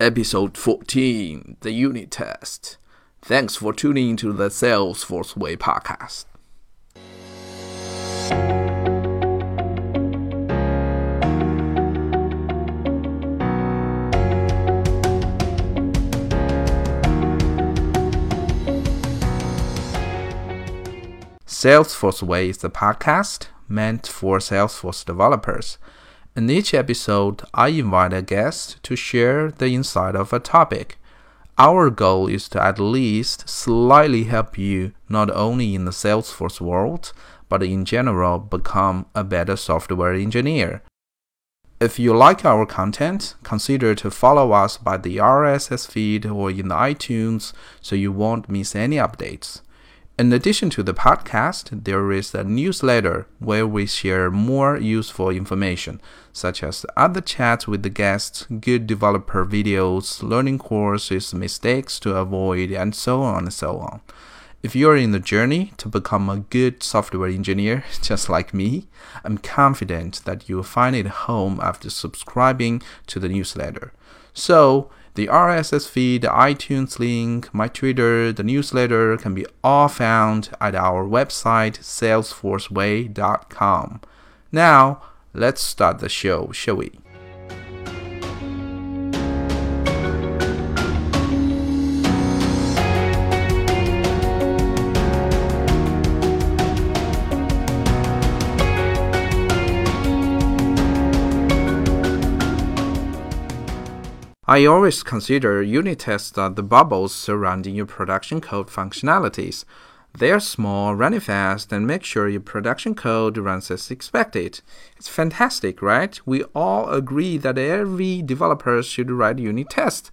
Episode 14 The Unit Test. Thanks for tuning into the Salesforce Way podcast. Salesforce Way is the podcast meant for Salesforce developers. In each episode, I invite a guest to share the insight of a topic. Our goal is to at least slightly help you not only in the Salesforce world, but in general become a better software engineer. If you like our content, consider to follow us by the RSS feed or in the iTunes so you won't miss any updates. In addition to the podcast, there is a newsletter where we share more useful information, such as other chats with the guests, good developer videos, learning courses, mistakes to avoid, and so on and so on. If you're in the journey to become a good software engineer, just like me, I'm confident that you'll find it home after subscribing to the newsletter. So, the RSS feed, the iTunes link, my Twitter, the newsletter can be all found at our website salesforceway.com. Now, let's start the show, shall we? I always consider unit tests are the bubbles surrounding your production code functionalities. They're small, running fast, and make sure your production code runs as expected. It's fantastic, right? We all agree that every developer should write unit tests.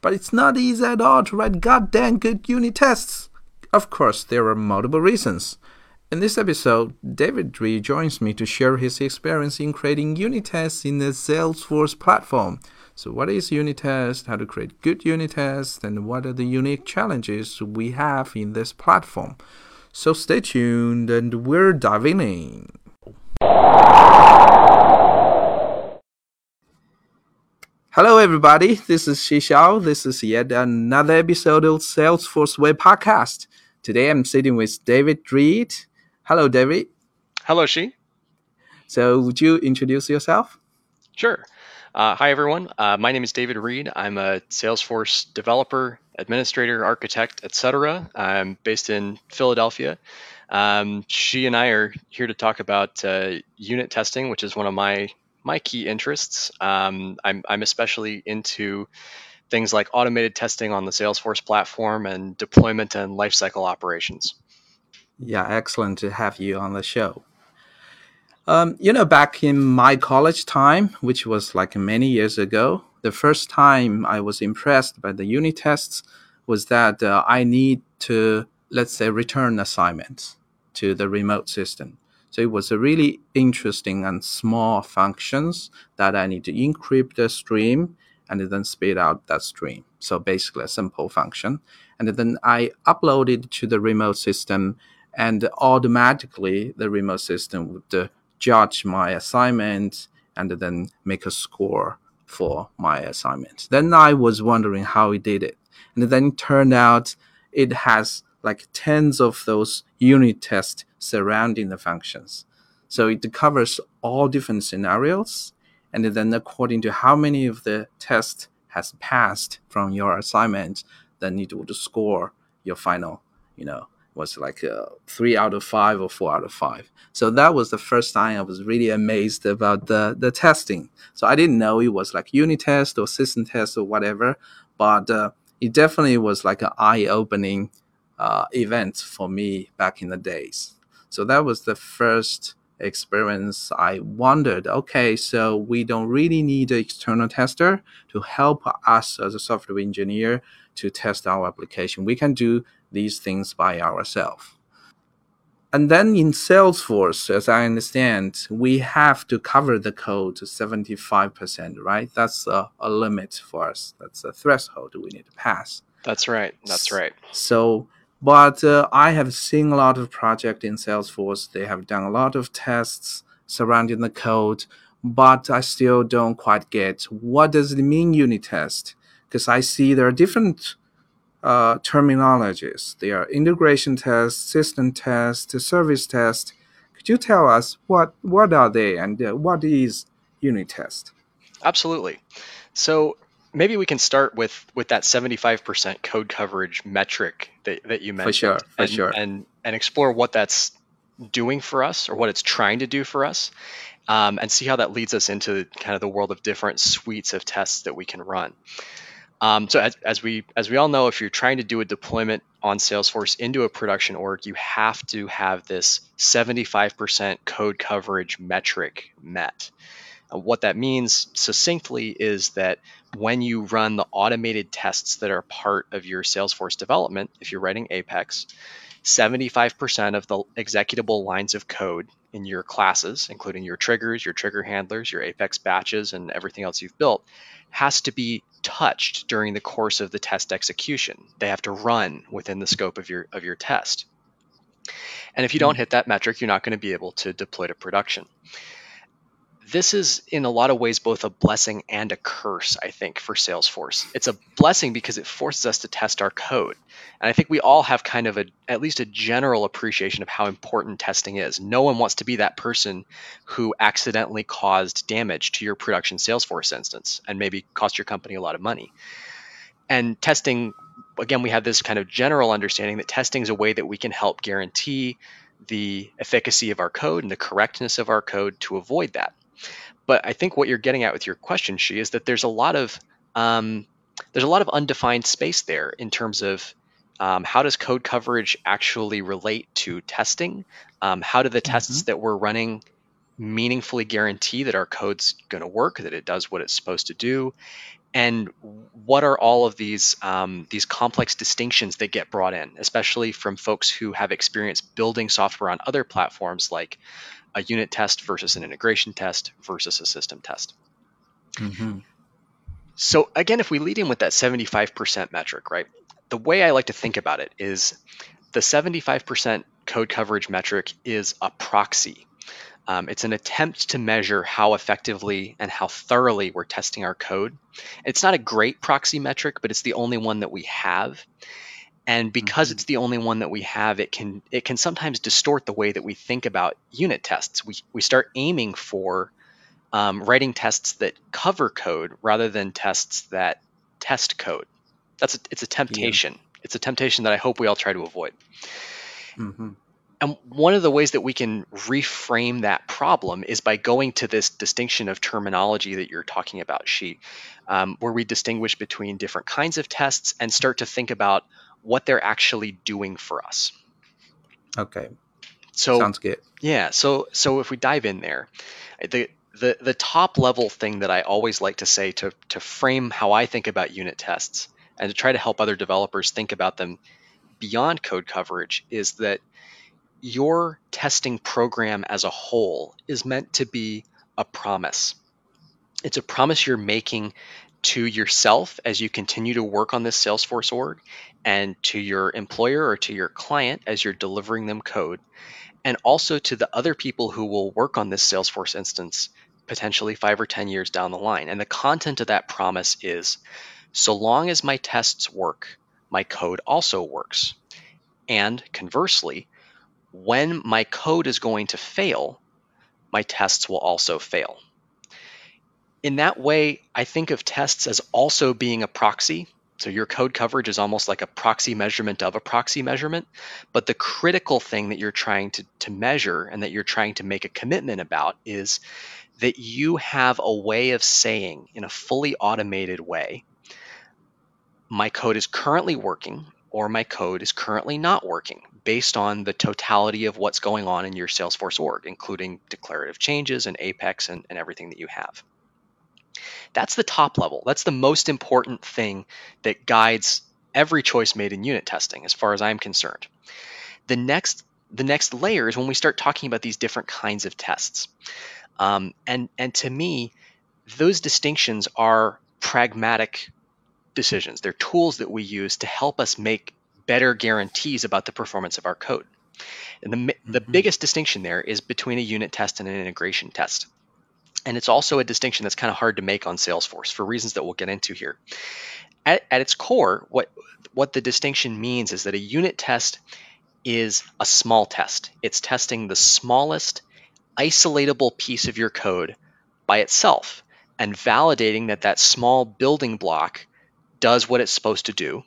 But it's not easy at all to write goddamn good unit tests. Of course, there are multiple reasons. In this episode, David Reed joins me to share his experience in creating unit tests in the Salesforce platform. So, what is unit test? How to create good unit tests? And what are the unique challenges we have in this platform? So, stay tuned and we're diving in. Hello, everybody. This is Xiao. This is yet another episode of Salesforce Way Podcast. Today, I'm sitting with David Reed. Hello, David. Hello, Shi. So, would you introduce yourself? Sure. Uh, hi, everyone. Uh, my name is David Reed. I'm a Salesforce developer, administrator, architect, etc. I'm based in Philadelphia. Um, Xi and I are here to talk about uh, unit testing, which is one of my my key interests. Um, I'm, I'm especially into things like automated testing on the Salesforce platform and deployment and lifecycle operations. Yeah, excellent to have you on the show. Um, you know, back in my college time, which was like many years ago, the first time I was impressed by the unit tests was that uh, I need to, let's say, return assignments to the remote system. So it was a really interesting and small functions that I need to encrypt the stream and then spit out that stream. So basically a simple function. And then I upload it to the remote system and automatically the remote system would uh, judge my assignment and then make a score for my assignment. Then I was wondering how he did it. And then it turned out it has like tens of those unit tests surrounding the functions. So it covers all different scenarios. And then according to how many of the tests has passed from your assignment, then it would score your final, you know, was like a three out of five or four out of five. So that was the first time I was really amazed about the, the testing. So I didn't know it was like unit test or system test or whatever, but uh, it definitely was like an eye opening uh, event for me back in the days. So that was the first experience. I wondered, okay, so we don't really need an external tester to help us as a software engineer to test our application. We can do these things by ourselves. And then in Salesforce, as I understand, we have to cover the code to 75%, right? That's a, a limit for us. That's a threshold we need to pass. That's right. That's right. So, but uh, I have seen a lot of projects in Salesforce. They have done a lot of tests surrounding the code, but I still don't quite get what does it mean unit test? because I see there are different uh, terminologies. There are integration tests, system tests, service tests. Could you tell us what what are they and uh, what is unit test? Absolutely. So maybe we can start with with that 75% code coverage metric that, that you mentioned. For sure, for and, sure. And and explore what that's doing for us or what it's trying to do for us. Um, and see how that leads us into kind of the world of different suites of tests that we can run. Um, so as, as, we as we all know, if you're trying to do a deployment on Salesforce into a production org, you have to have this 75% code coverage metric met. Uh, what that means succinctly is that when you run the automated tests that are part of your Salesforce development, if you're writing Apex, 75% of the executable lines of code in your classes, including your triggers, your trigger handlers, your Apex batches, and everything else you've built, has to be touched during the course of the test execution. They have to run within the scope of your of your test. And if you don't hmm. hit that metric, you're not going to be able to deploy to production this is in a lot of ways both a blessing and a curse, I think, for Salesforce. It's a blessing because it forces us to test our code. And I think we all have kind of a at least a general appreciation of how important testing is. No one wants to be that person who accidentally caused damage to your production Salesforce instance and maybe cost your company a lot of money. And testing again, we have this kind of general understanding that testing is a way that we can help guarantee the efficacy of our code and the correctness of our code to avoid that. But I think what you're getting at with your question, Shi, is that there's a lot of um, there's a lot of undefined space there in terms of um, how does code coverage actually relate to testing? Um, how do the mm-hmm. tests that we're running meaningfully guarantee that our code's going to work, that it does what it's supposed to do? And what are all of these um, these complex distinctions that get brought in, especially from folks who have experience building software on other platforms like a unit test versus an integration test versus a system test. Mm-hmm. So again, if we lead in with that 75% metric, right? The way I like to think about it is the 75% code coverage metric is a proxy. Um, it's an attempt to measure how effectively and how thoroughly we're testing our code. It's not a great proxy metric, but it's the only one that we have and because mm-hmm. it's the only one that we have it can it can sometimes distort the way that we think about unit tests we, we start aiming for um, writing tests that cover code rather than tests that test code that's a, it's a temptation yeah. it's a temptation that i hope we all try to avoid mm-hmm. and one of the ways that we can reframe that problem is by going to this distinction of terminology that you're talking about Shi um, where we distinguish between different kinds of tests and start to think about what they're actually doing for us. Okay. So sounds good. Yeah. So so if we dive in there, the the the top level thing that I always like to say to to frame how I think about unit tests and to try to help other developers think about them beyond code coverage is that your testing program as a whole is meant to be a promise. It's a promise you're making to yourself as you continue to work on this Salesforce org and to your employer or to your client as you're delivering them code, and also to the other people who will work on this Salesforce instance potentially five or 10 years down the line. And the content of that promise is so long as my tests work, my code also works. And conversely, when my code is going to fail, my tests will also fail in that way, I think of tests as also being a proxy. So your code coverage is almost like a proxy measurement of a proxy measurement. But the critical thing that you're trying to, to measure and that you're trying to make a commitment about is that you have a way of saying in a fully automated way, my code is currently working or my code is currently not working based on the totality of what's going on in your Salesforce org, including declarative changes and Apex and, and everything that you have. That's the top level. That's the most important thing that guides every choice made in unit testing, as far as I'm concerned. The next, the next layer is when we start talking about these different kinds of tests. Um, and, and to me, those distinctions are pragmatic decisions. They're tools that we use to help us make better guarantees about the performance of our code. And the, mm-hmm. the biggest distinction there is between a unit test and an integration test. And it's also a distinction that's kind of hard to make on Salesforce for reasons that we'll get into here. at, at its core, what what the distinction means is that a unit test is a small test. It's testing the smallest isolatable piece of your code by itself and validating that that small building block does what it's supposed to do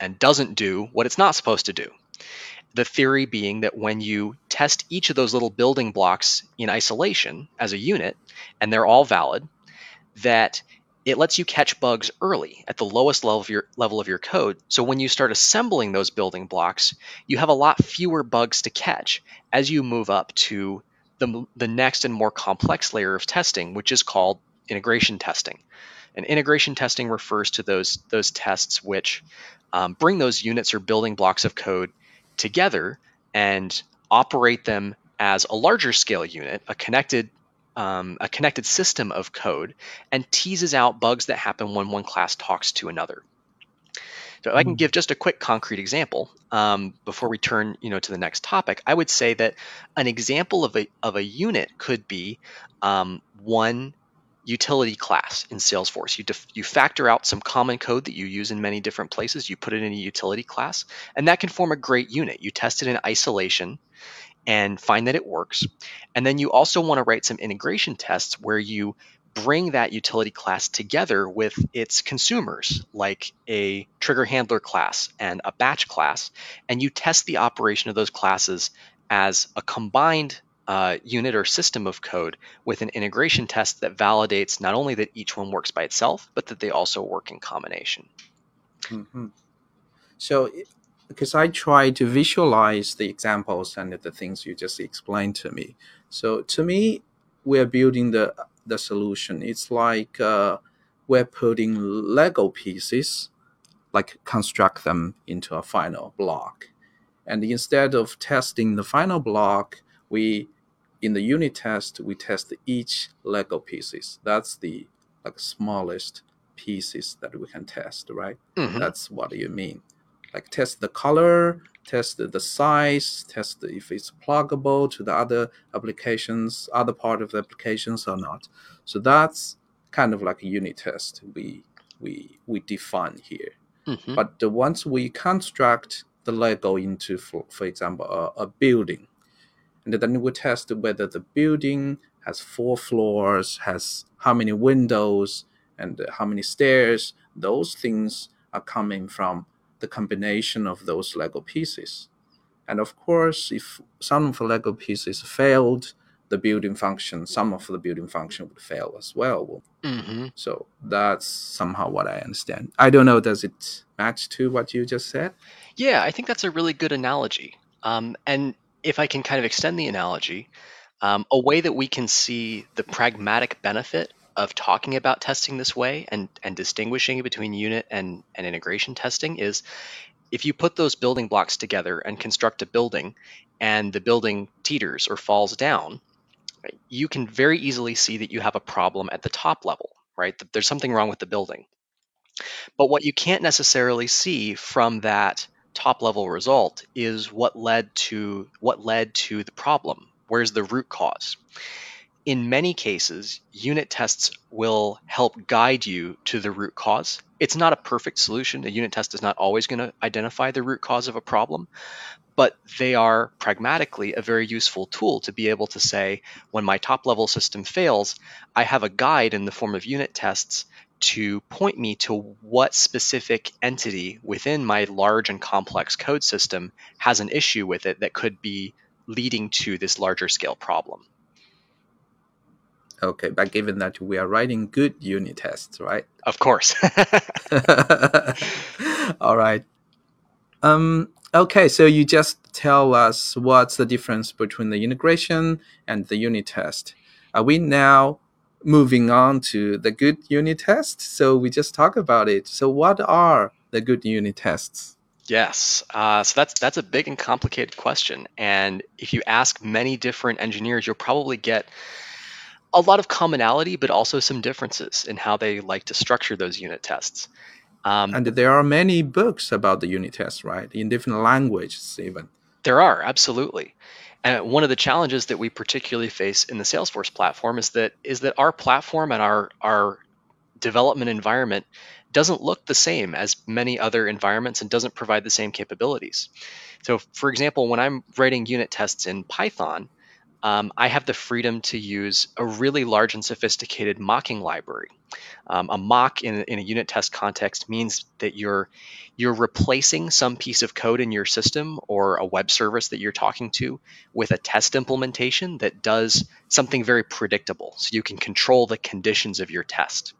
and doesn't do what it's not supposed to do. The theory being that when you test each of those little building blocks in isolation as a unit, and they're all valid, that it lets you catch bugs early at the lowest level of your level of your code. So when you start assembling those building blocks, you have a lot fewer bugs to catch as you move up to the, the next and more complex layer of testing, which is called integration testing. And integration testing refers to those those tests which um, bring those units or building blocks of code together and operate them as a larger scale unit, a connected um, a connected system of code and teases out bugs that happen when one class talks to another. So I can hmm. give just a quick concrete example um, before we turn, you know, to the next topic, I would say that an example of a of a unit could be um, one utility class in Salesforce. You def- you factor out some common code that you use in many different places. You put it in a utility class, and that can form a great unit. You test it in isolation, and find that it works. And then you also want to write some integration tests where you bring that utility class together with its consumers, like a trigger handler class and a batch class, and you test the operation of those classes as a combined uh, unit or system of code with an integration test that validates not only that each one works by itself, but that they also work in combination. Mm-hmm. So because I try to visualize the examples and the things you just explained to me. So to me, we're building the the solution. It's like uh, we're putting Lego pieces, like construct them into a final block, and instead of testing the final block, we in the unit test we test each Lego pieces. That's the like smallest pieces that we can test, right? Mm-hmm. That's what you mean like test the color, test the size, test if it's pluggable to the other applications, other part of the applications or not. So that's kind of like a unit test we we we define here. Mm-hmm. But the, once we construct the Lego into, for, for example, a, a building, and then it we test whether the building has four floors, has how many windows, and how many stairs. Those things are coming from the combination of those Lego pieces. And of course, if some of the Lego pieces failed, the building function, some of the building function would fail as well. Mm-hmm. So that's somehow what I understand. I don't know, does it match to what you just said? Yeah, I think that's a really good analogy. Um, and if I can kind of extend the analogy, um, a way that we can see the pragmatic benefit of talking about testing this way and, and distinguishing between unit and, and integration testing is if you put those building blocks together and construct a building and the building teeters or falls down, you can very easily see that you have a problem at the top level, right? There's something wrong with the building. But what you can't necessarily see from that top level result is what led to what led to the problem. Where's the root cause? in many cases, unit tests will help guide you to the root cause. It's not a perfect solution. A unit test is not always going to identify the root cause of a problem, but they are pragmatically a very useful tool to be able to say, when my top level system fails, I have a guide in the form of unit tests to point me to what specific entity within my large and complex code system has an issue with it that could be leading to this larger scale problem. Okay, but given that we are writing good unit tests, right? Of course. All right. Um, okay, so you just tell us what's the difference between the integration and the unit test. Are we now moving on to the good unit test? So we just talk about it. So what are the good unit tests? Yes, uh, so that's that's a big and complicated question, and if you ask many different engineers, you'll probably get a lot of commonality, but also some differences in how they like to structure those unit tests. Um, and there are many books about the unit tests, right? In different languages, even. There are, absolutely. And one of the challenges that we particularly face in the Salesforce platform is that is that our platform and our our development environment doesn't look the same as many other environments and doesn't provide the same capabilities. So, for example, when I'm writing unit tests in Python, um, I have the freedom to use a really large and sophisticated mocking library. Um, a mock in, in a unit test context means that you're you're replacing some piece of code in your system or a web service that you're talking to with a test implementation that does something very predictable, so you can control the conditions of your test.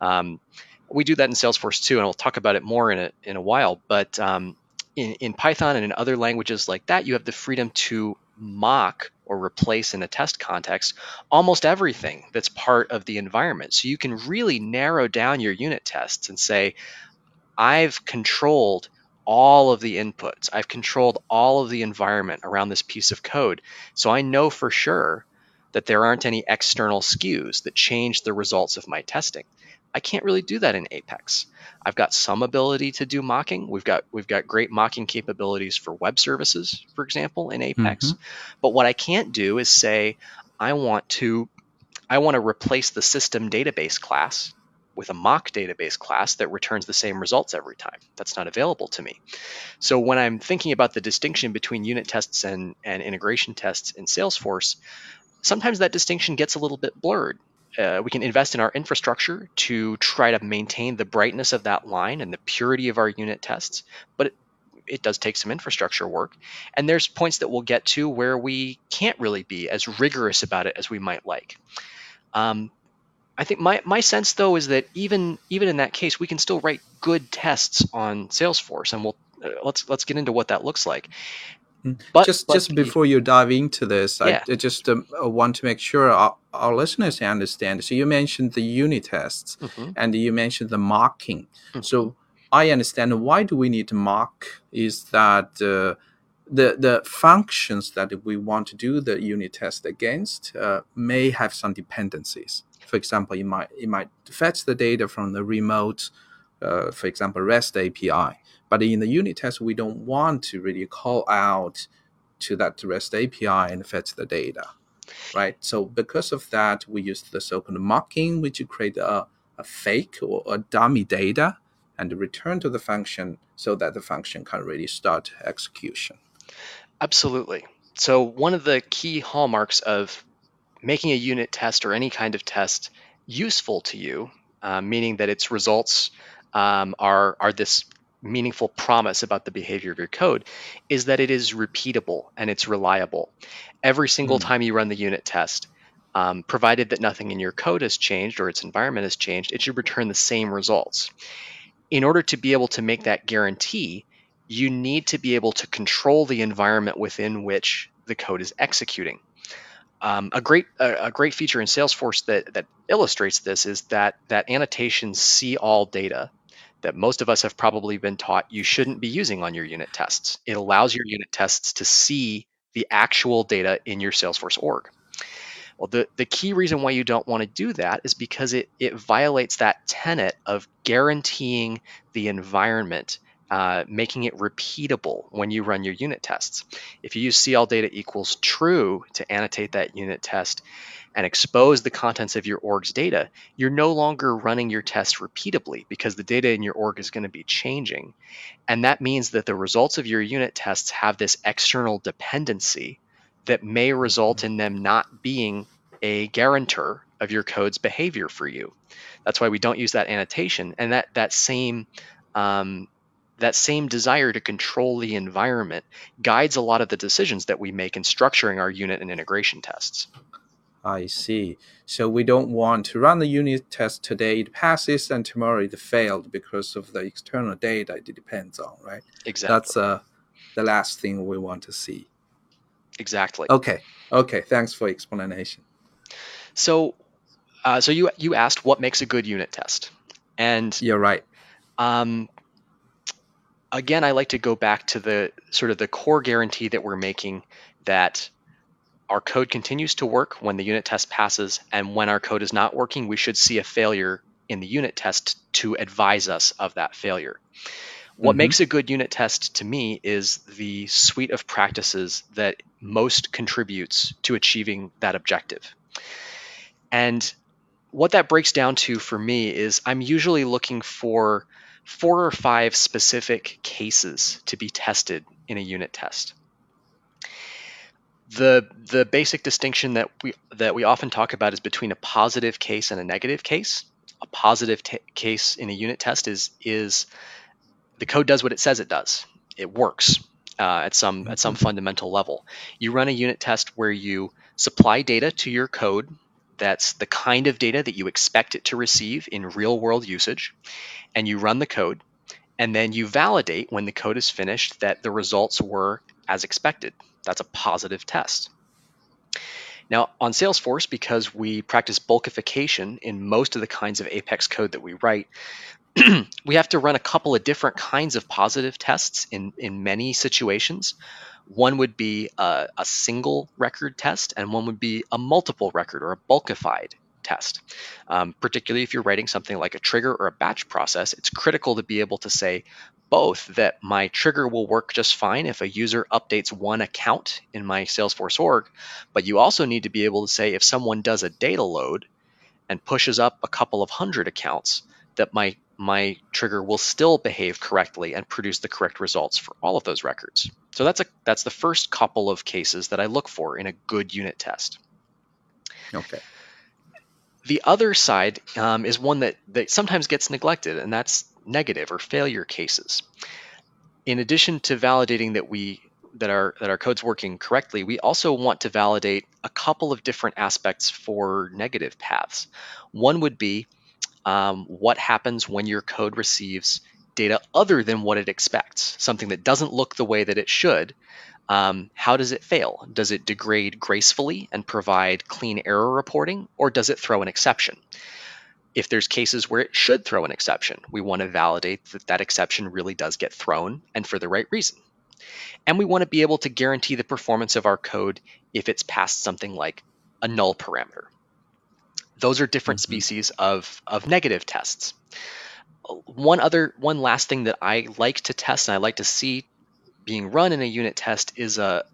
Um, we do that in Salesforce too, and we'll talk about it more in a in a while. But um, in, in Python and in other languages like that, you have the freedom to mock or replace in a test context almost everything that's part of the environment. So you can really narrow down your unit tests and say, I've controlled all of the inputs. I've controlled all of the environment around this piece of code. So I know for sure that there aren't any external skews that change the results of my testing. I can't really do that in Apex. I've got some ability to do mocking. We've got we've got great mocking capabilities for web services, for example, in Apex. Mm-hmm. But what I can't do is say I want to I want to replace the system database class with a mock database class that returns the same results every time. That's not available to me. So when I'm thinking about the distinction between unit tests and, and integration tests in Salesforce, sometimes that distinction gets a little bit blurred uh, we can invest in our infrastructure to try to maintain the brightness of that line and the purity of our unit tests, but it, it does take some infrastructure work. And there's points that we'll get to where we can't really be as rigorous about it as we might like. Um, I think my, my sense though is that even even in that case, we can still write good tests on Salesforce, and we'll uh, let's let's get into what that looks like. Mm. But just but, just before you dive into this, yeah. I, I just um, want to make sure our, our, listeners understand. So you mentioned the unit tests, mm-hmm. and you mentioned the mocking. Mm-hmm. So I understand why do we need to mock? Is that uh, the the functions that we want to do the unit test against uh, may have some dependencies. For example, it might it might fetch the data from the remote, uh, for example, REST API but in the unit test, we don't want to really call out to that REST API and fetch the data, right? So because of that, we use the so-called mocking, which you create a, a fake or a dummy data and return to the function so that the function can really start execution. Absolutely. So one of the key hallmarks of making a unit test or any kind of test useful to you, uh, meaning that its results um, are are this meaningful promise about the behavior of your code is that it is repeatable and it's reliable. Every single mm. time you run the unit test, um, provided that nothing in your code has changed or its environment has changed, it should return the same results. In order to be able to make that guarantee, you need to be able to control the environment within which the code is executing. Um, a great a, a, great feature in Salesforce that that illustrates this is that that annotations see all data that most of us have probably been taught you shouldn't be using on your unit tests. It allows your unit tests to see the actual data in your Salesforce org. Well, the, the key reason why you don't want to do that is because it, it violates that tenet of guaranteeing the environment, uh, making it repeatable when you run your unit tests. If you use all data equals true to annotate that unit test, and expose the contents of your org's data, you're no longer running your test repeatably because the data in your org is going to be changing. And that means that the results of your unit tests have this external dependency that may result in them not being a guarantor of your code's behavior for you. That's why we don't use that annotation. And that, that same um, that same desire to control the environment guides a lot of the decisions that we make in structuring our unit and integration tests. I see. So we don't want to run the unit test today, it passes, and tomorrow it failed because of the external data it depends on, right? Exactly. That's uh, the last thing we want to see. Exactly. Okay. Okay. Thanks for explanation. So, uh, so you you asked what makes a good unit test, and you're right. Um, again, I like to go back to the sort of the core guarantee that we're making that our code continues to work when the unit test passes, and when our code is not working, we should see a failure in the unit test to advise us of that failure. What mm-hmm. makes a good unit test to me is the suite of practices that most contributes to achieving that objective. And what that breaks down to for me is I'm usually looking for four or five specific cases to be tested in a unit test. The, the basic distinction that we that we often talk about is between a positive case and a negative case. A positive t- case in a unit test is is the code does what it says it does. It works uh, at some at some mm-hmm. fundamental level. You run a unit test where you supply data to your code that's the kind of data that you expect it to receive in real world usage, and you run the code, and then you validate when the code is finished that the results were as expected. That's a positive test. Now, on Salesforce, because we practice bulkification in most of the kinds of Apex code that we write, we have to run a couple of different kinds of positive tests in, in many situations. One would be a, a single record test, and one would be a multiple record or a bulkified test. Um, particularly if you're writing something like a trigger or a batch process, it's critical to be able to say both that my trigger will work just fine if a user updates one account in my Salesforce org, but you also need to be able to say if someone does a data load and pushes up a couple of hundred accounts, that my my trigger will still behave correctly and produce the correct results for all of those records. So that's a that's the first couple of cases that I look for in a good unit test. Okay. The other side um, is one that, that sometimes gets neglected, and that's negative or failure cases. In addition to validating that we that our that our code's working correctly, we also want to validate a couple of different aspects for negative paths. One would be um, what happens when your code receives data other than what it expects, something that doesn't look the way that it should. Um, how does it fail? Does it degrade gracefully and provide clean error reporting, or does it throw an exception? If there's cases where it should throw an exception, we want to validate that that exception really does get thrown and for the right reason. And we want to be able to guarantee the performance of our code if it's past something like a null parameter. Those are different mm-hmm. species of, of negative tests. One other, one last thing that I like to test and I like to see being run in a unit test is a,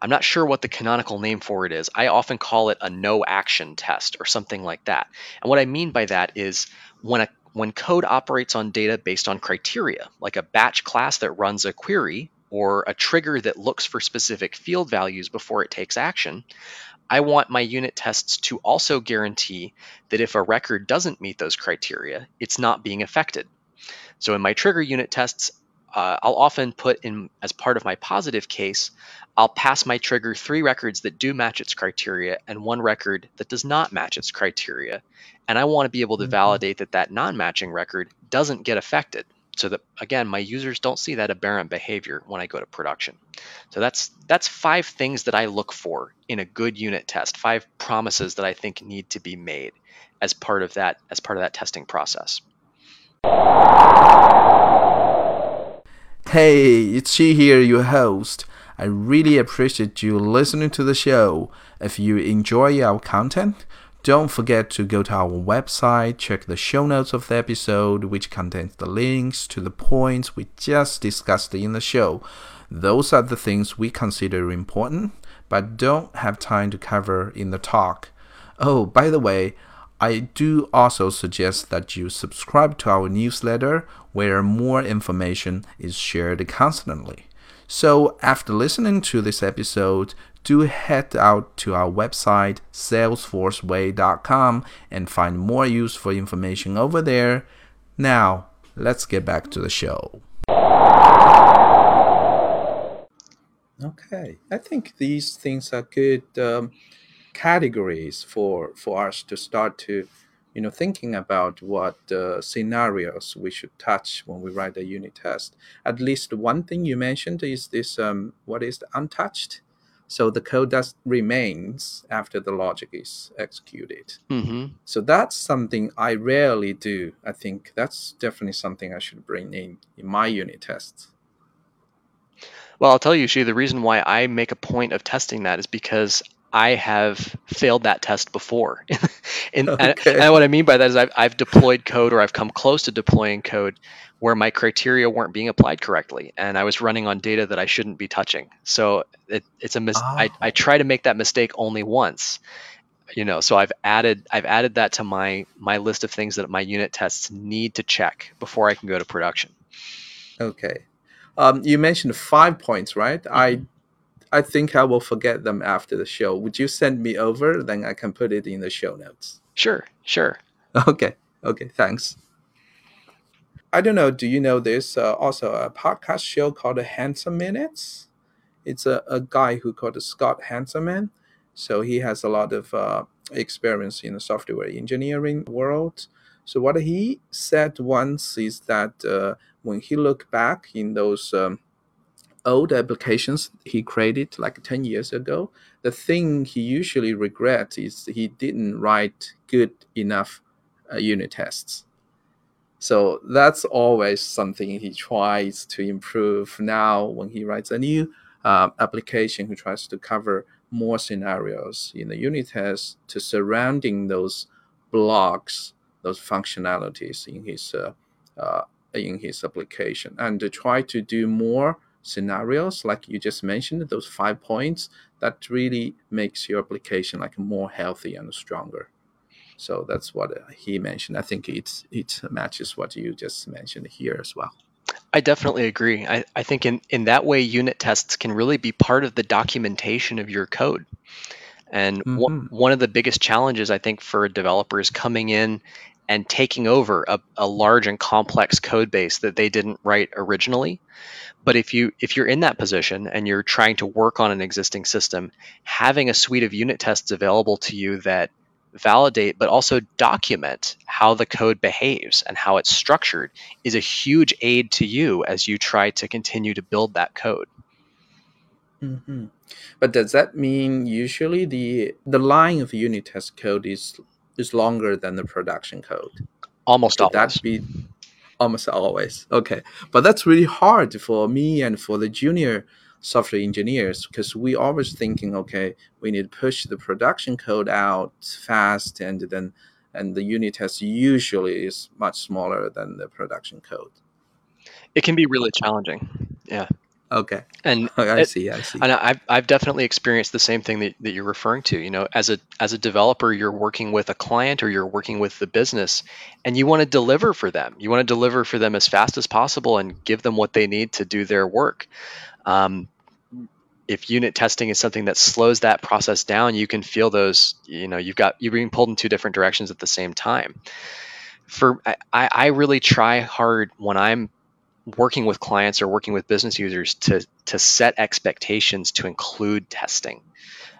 I'm not sure what the canonical name for it is. I often call it a no action test or something like that. And what I mean by that is when a when code operates on data based on criteria, like a batch class that runs a query or a trigger that looks for specific field values before it takes action, I want my unit tests to also guarantee that if a record doesn't meet those criteria, it's not being affected. So in my trigger unit tests, uh, I'll often put in as part of my positive case, I'll pass my trigger three records that do match its criteria and one record that does not match its criteria. And I want to be able to mm-hmm. validate that that non matching record doesn't get affected so that again my users don't see that aberrant behavior when i go to production. So that's that's five things that i look for in a good unit test five promises that i think need to be made as part of that as part of that testing process. Hey it's Xi here your host. I really appreciate you listening to the show. If you enjoy our content don't forget to go to our website, check the show notes of the episode, which contains the links to the points we just discussed in the show. Those are the things we consider important, but don't have time to cover in the talk. Oh, by the way, I do also suggest that you subscribe to our newsletter where more information is shared constantly. So, after listening to this episode, do head out to our website, salesforceway.com, and find more useful information over there. Now, let's get back to the show. Okay, I think these things are good um, categories for for us to start to, you know, thinking about what uh, scenarios we should touch when we write a unit test. At least one thing you mentioned is this: um, what is untouched? So the code does remains after the logic is executed. Mm-hmm. So that's something I rarely do. I think that's definitely something I should bring in in my unit tests. Well, I'll tell you, Shi, the reason why I make a point of testing that is because I have failed that test before. and, okay. and, and, what I mean by that is I've, I've deployed code or I've come close to deploying code where my criteria weren't being applied correctly and I was running on data that I shouldn't be touching. So it, it's a mis- oh. I, I try to make that mistake only once. you know so i've added i've added that to my my list of things that my unit tests need to check before i can go to production okay um, you mentioned five points right i mm-hmm. i think i will forget them after the show would you send me over then i can put it in the show notes sure sure okay okay thanks i don't know do you know this uh, also a podcast show called The Hanselminutes it's a, a guy who called scott hanselman so he has a lot of uh, experience in the software engineering world. So what he said once is that uh, when he looked back in those um, old applications he created like 10 years ago, the thing he usually regrets is he didn't write good enough uh, unit tests. So that's always something he tries to improve now when he writes a new uh, application, he tries to cover more scenarios in the unit test to surrounding those blocks, those functionalities in his uh, uh, in his application, and to try to do more scenarios like you just mentioned, those five points that really makes your application like more healthy and stronger. So that's what he mentioned. I think it's it matches what you just mentioned here as well. I definitely agree. I, I think in, in that way, unit tests can really be part of the documentation of your code. And mm-hmm. one, one of the biggest challenges, I think, for developers coming in and taking over a, a large and complex code base that they didn't write originally. But if you if you're in that position and you're trying to work on an existing system, having a suite of unit tests available to you that validate, but also document how the code behaves and how it's structured is a huge aid to you as you try to continue to build that code. Mm-hmm. But does that mean usually the the line of unit test code is is longer than the production code? Almost Could always. That be almost always. Okay, but that's really hard for me and for the junior software engineers because we always thinking okay we need to push the production code out fast and then and the unit test usually is much smaller than the production code. It can be really challenging. Yeah. Okay. And i it, see i see. and I've, I've definitely experienced the same thing that, that you're referring to you know as a as a developer you're working with a client or you're working with the business and you want to deliver for them. You want to deliver for them as fast as possible and give them what they need to do their work um, if unit testing is something that slows that process down, you can feel those, you know, you've got, you're being pulled in two different directions at the same time. For, I, I really try hard when I'm working with clients or working with business users to, to set expectations to include testing.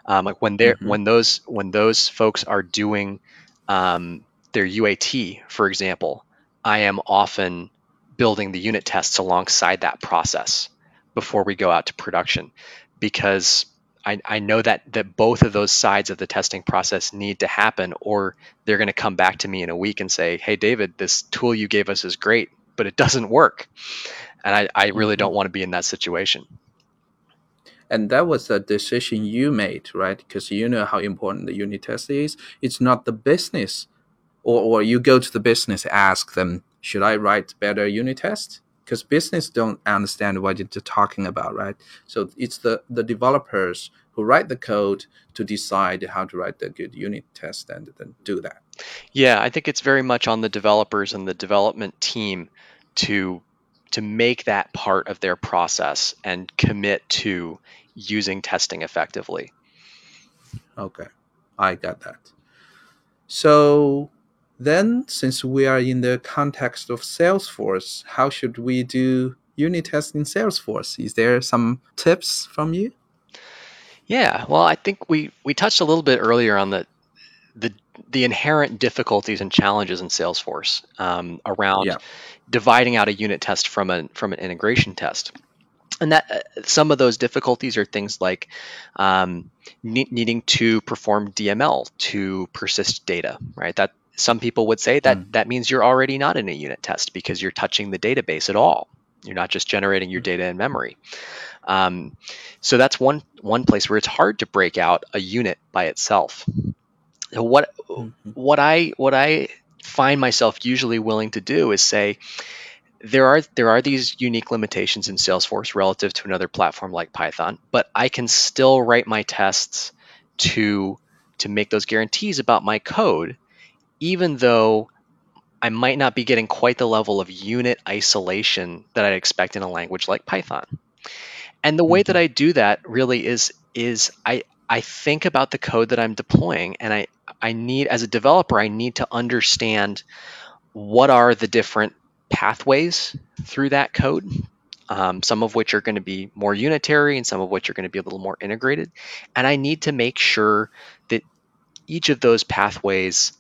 Um, like when they're, mm-hmm. when those, when those folks are doing um, their UAT, for example, I am often building the unit tests alongside that process before we go out to production because I, I know that that both of those sides of the testing process need to happen or they're going to come back to me in a week and say hey david this tool you gave us is great but it doesn't work. And i, I really don't mm-hmm. want to be in that situation. And that was a decision you made right? Because you know how important the unit test is. It's not the business or, or you go to the business ask them should i write better unit test because business don't understand what you're talking about, right? So it's the the developers who write the code to decide how to write the good unit test and then do that. Yeah, I think it's very much on the developers and the development team to to make that part of their process and commit to using testing effectively. Okay, I got that. So then, since we are in the context of Salesforce, how should we do unit tests in Salesforce? Is there some tips from you? Yeah, well, I think we we touched a little bit earlier on the the the inherent difficulties and challenges in Salesforce um, around yeah. dividing out a unit test from a from an integration test. And that uh, some of those difficulties are things like um, ne- needing to perform DML to persist data, right? That some people would say that mm. that means you're already not in a unit test because you're touching the database at all. You're not just generating your data in memory. Um, so that's one one place where it's hard to break out a unit by itself. So what mm-hmm. what I what I find myself usually willing to do is say there are there are these unique limitations in Salesforce relative to another platform like Python, but I can still write my tests to to make those guarantees about my code, even though I might not be getting quite the level of unit isolation that I'd expect in a language like Python. And the way mm-hmm. that I do that really is is I I think about the code that I'm deploying and I I need as a developer I need to understand what are the different pathways through that code um, some of which are going to be more unitary and some of which are going to be a little more integrated. And I need to make sure that each of those pathways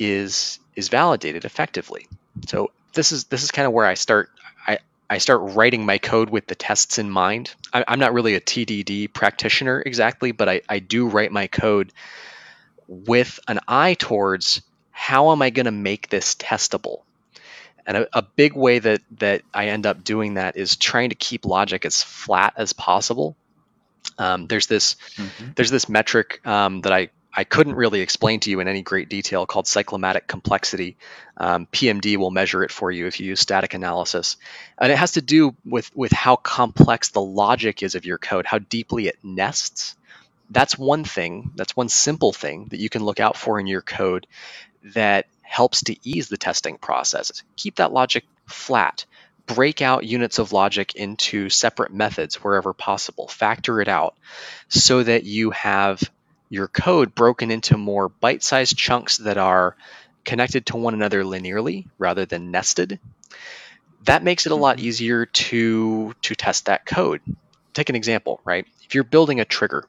is is validated effectively. So this is this is kind of where I start. I, I start writing my code with the tests in mind. I, am not really a TDD practitioner exactly, but I, I do write my code with an eye towards how am I going to make this testable? And a, a, big way that that I end up doing that is trying to keep logic as flat as possible. Um, there's this mm-hmm. there's this metric um, that I I couldn't really explain to you in any great detail called cyclomatic complexity. Um, PMD will measure it for you if you use static analysis, and it has to do with with how complex the logic is of your code, how deeply it nests. That's one thing. That's one simple thing that you can look out for in your code that helps to ease the testing process. Keep that logic flat. Break out units of logic into separate methods wherever possible. Factor it out so that you have your code broken into more bite sized chunks that are connected to one another linearly rather than nested. That makes it a lot mm-hmm. easier to, to test that code. Take an example, right? If you're building a trigger,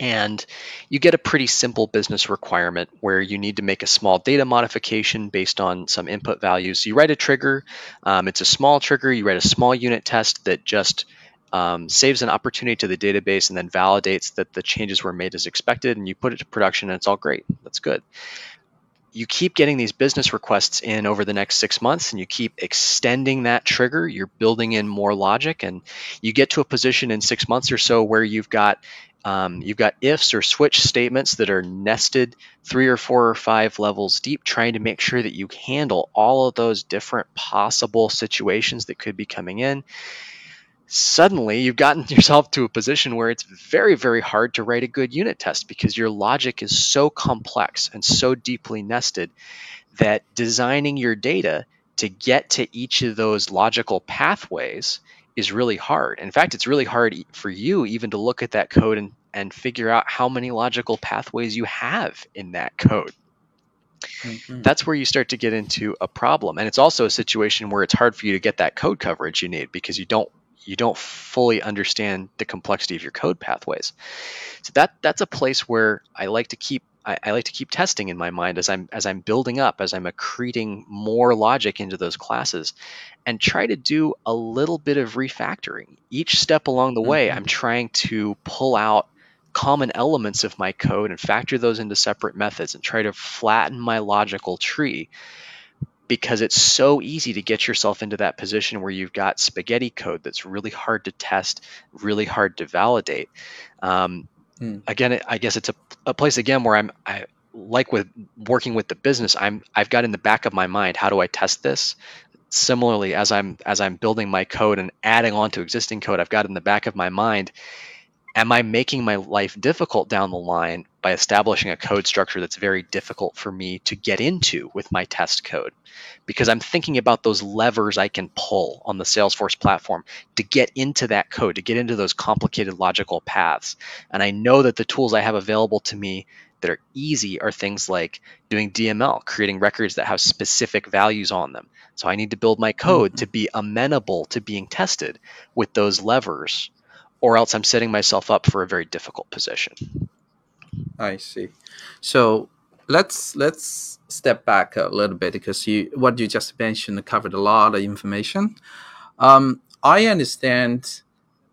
and you get a pretty simple business requirement where you need to make a small data modification based on some input values. So you write a trigger, um, it's a small trigger, you write a small unit test that just um, saves an opportunity to the database and then validates that the changes were made as expected, and you put it to production and it's all great. That's good. You keep getting these business requests in over the next six months and you keep extending that trigger. You're building in more logic, and you get to a position in six months or so where you've got um, you've got ifs or switch statements that are nested three or four or five levels deep, trying to make sure that you handle all of those different possible situations that could be coming in. Suddenly, you've gotten yourself to a position where it's very, very hard to write a good unit test because your logic is so complex and so deeply nested that designing your data to get to each of those logical pathways is really hard. In fact, it's really hard for you even to look at that code and, and figure out how many logical pathways you have in that code. Mm-hmm. That's where you start to get into a problem. And it's also a situation where it's hard for you to get that code coverage you need because you don't you don't fully understand the complexity of your code pathways. So that that's a place where I like to keep I, I, like to keep testing in my mind as I'm as I'm building up, as I'm accreting more logic into those classes, and try to do a little bit of refactoring. Each step along the way, mm-hmm. I'm trying to pull out common elements of my code and factor those into separate methods and try to flatten my logical tree because it's so easy to get yourself into that position where you've got spaghetti code that's really hard to test, really hard to validate. Um, Hmm. Again, I guess it's a, a place again where I'm I like with working with the business. I'm I've got in the back of my mind how do I test this. Similarly, as I'm as I'm building my code and adding on to existing code, I've got in the back of my mind am I making my life difficult down the line by establishing a code structure that's very difficult for me to get into with my test code? Because I'm thinking about those levers I can pull on the Salesforce platform to get into that code, to get into those complicated logical paths. And I know that the tools I have available to me that are easy are things like doing DML, creating records that have specific values on them. So I need to build my code mm-hmm. to be amenable to being tested with those levers or else I'm setting myself up for a very difficult position. I see. So let's let's step back a little bit because you what you just mentioned covered a lot of information. Um, I understand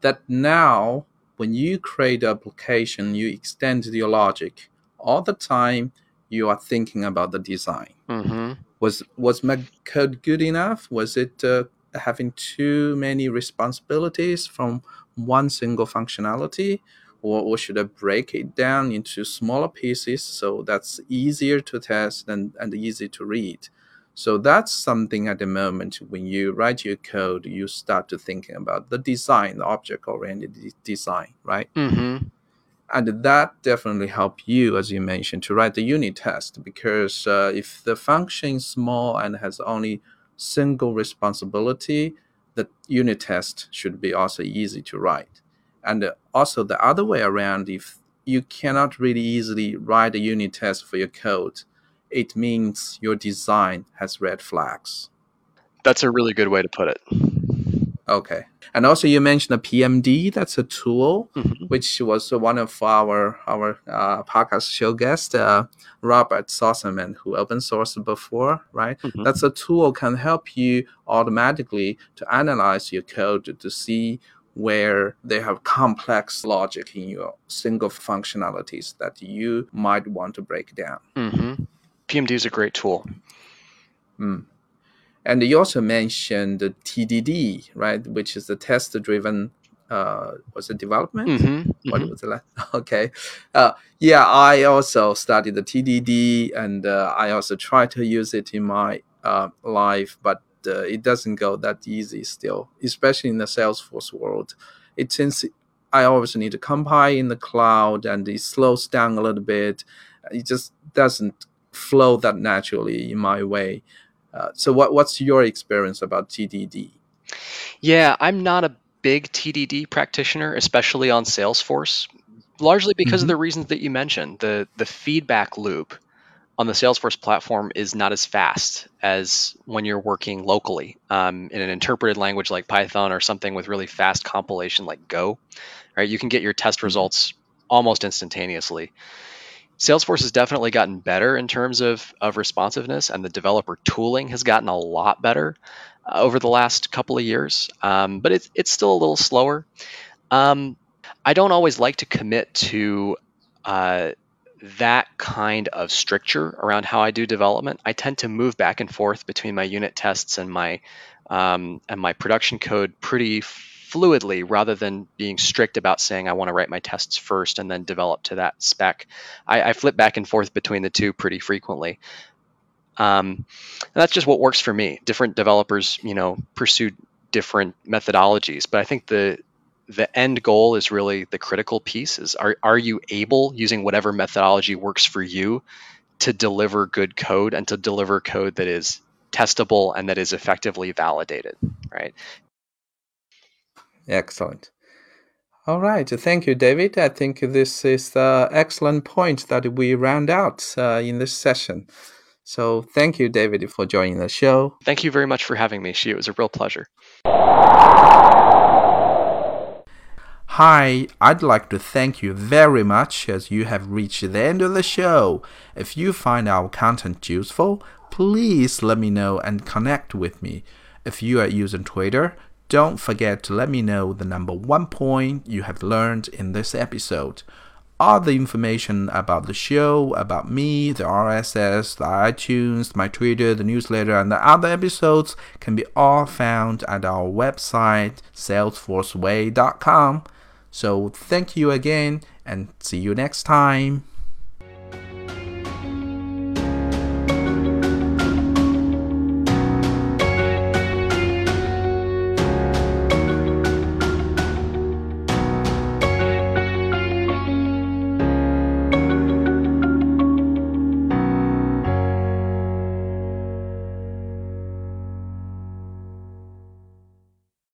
that now when you create an application, you extend your logic all the time. You are thinking about the design. Mm-hmm. Was was my code good enough? Was it uh, having too many responsibilities from one single functionality or, or should I break it down into smaller pieces so that's easier to test and, and easy to read? So that's something at the moment when you write your code, you start to thinking about the design, the object-oriented design, right? Mm-hmm. and that definitely help you, as you mentioned, to write the unit test because uh, if the function is small and has only single responsibility, the unit test should be also easy to write. And also the other way around, if you cannot really easily write a unit test for your code, it means your design has red flags. That's a really good way to put it. Okay. And also, you mentioned the PMD. That's a tool, mm-hmm. which was one of our our uh, podcast show guest, uh, Robert Sösemann, who open sourced before, right? Mm-hmm. That's a tool can help you automatically to analyze your code to see where they have complex logic in your single functionalities that you might want to break down. Mm-hmm. PMD is a great tool. Mm. And you also mentioned the TDD, right, which is the test-driven uh, was it development? Mm-hmm, what mm-hmm. was it like? Okay, uh, yeah, I also studied the TDD, and uh, I also try to use it in my uh, life, but uh, it doesn't go that easy still, especially in the Salesforce world. It tends I always need to compile in the cloud, and it slows down a little bit. It just doesn't flow that naturally in my way. Uh, so what what's your experience about TDD? Yeah, I'm not a big TDD practitioner, especially on Salesforce, largely because mm-hmm. of the reasons that you mentioned. The the feedback loop on the Salesforce platform is not as fast as when you're working locally um, in an interpreted language like Python or something with really fast compilation like Go. Right, you can get your test mm-hmm. results almost instantaneously. Salesforce has definitely gotten better in terms of, of responsiveness, and the developer tooling has gotten a lot better uh, over the last couple of years. Um, but it's it's still a little slower. Um, I don't always like to commit to uh, that kind of stricture around how I do development. I tend to move back and forth between my unit tests and my um, and my production code pretty fluidly rather than being strict about saying I want to write my tests first and then develop to that spec. I, I flip back and forth between the two pretty frequently. Um, that's just what works for me. Different developers, you know, pursue different methodologies, but I think the the end goal is really the critical piece is are, are you able using whatever methodology works for you to deliver good code and to deliver code that is testable and that is effectively validated right Excellent. All right. Thank you, David. I think this is the excellent point that we round out uh, in this session. So thank you, David, for joining the show. Thank you very much for having me, Xi. It was a real pleasure. Hi, I'd like to thank you very much as you have reached the end of the show. If you find our content useful, please let me know and connect with me. If you are using Twitter, don't forget to let me know the number one point you have learned in this episode. All the information about the show, about me, the RSS, the iTunes, my Twitter, the newsletter, and the other episodes can be all found at our website, salesforceway.com. So thank you again and see you next time.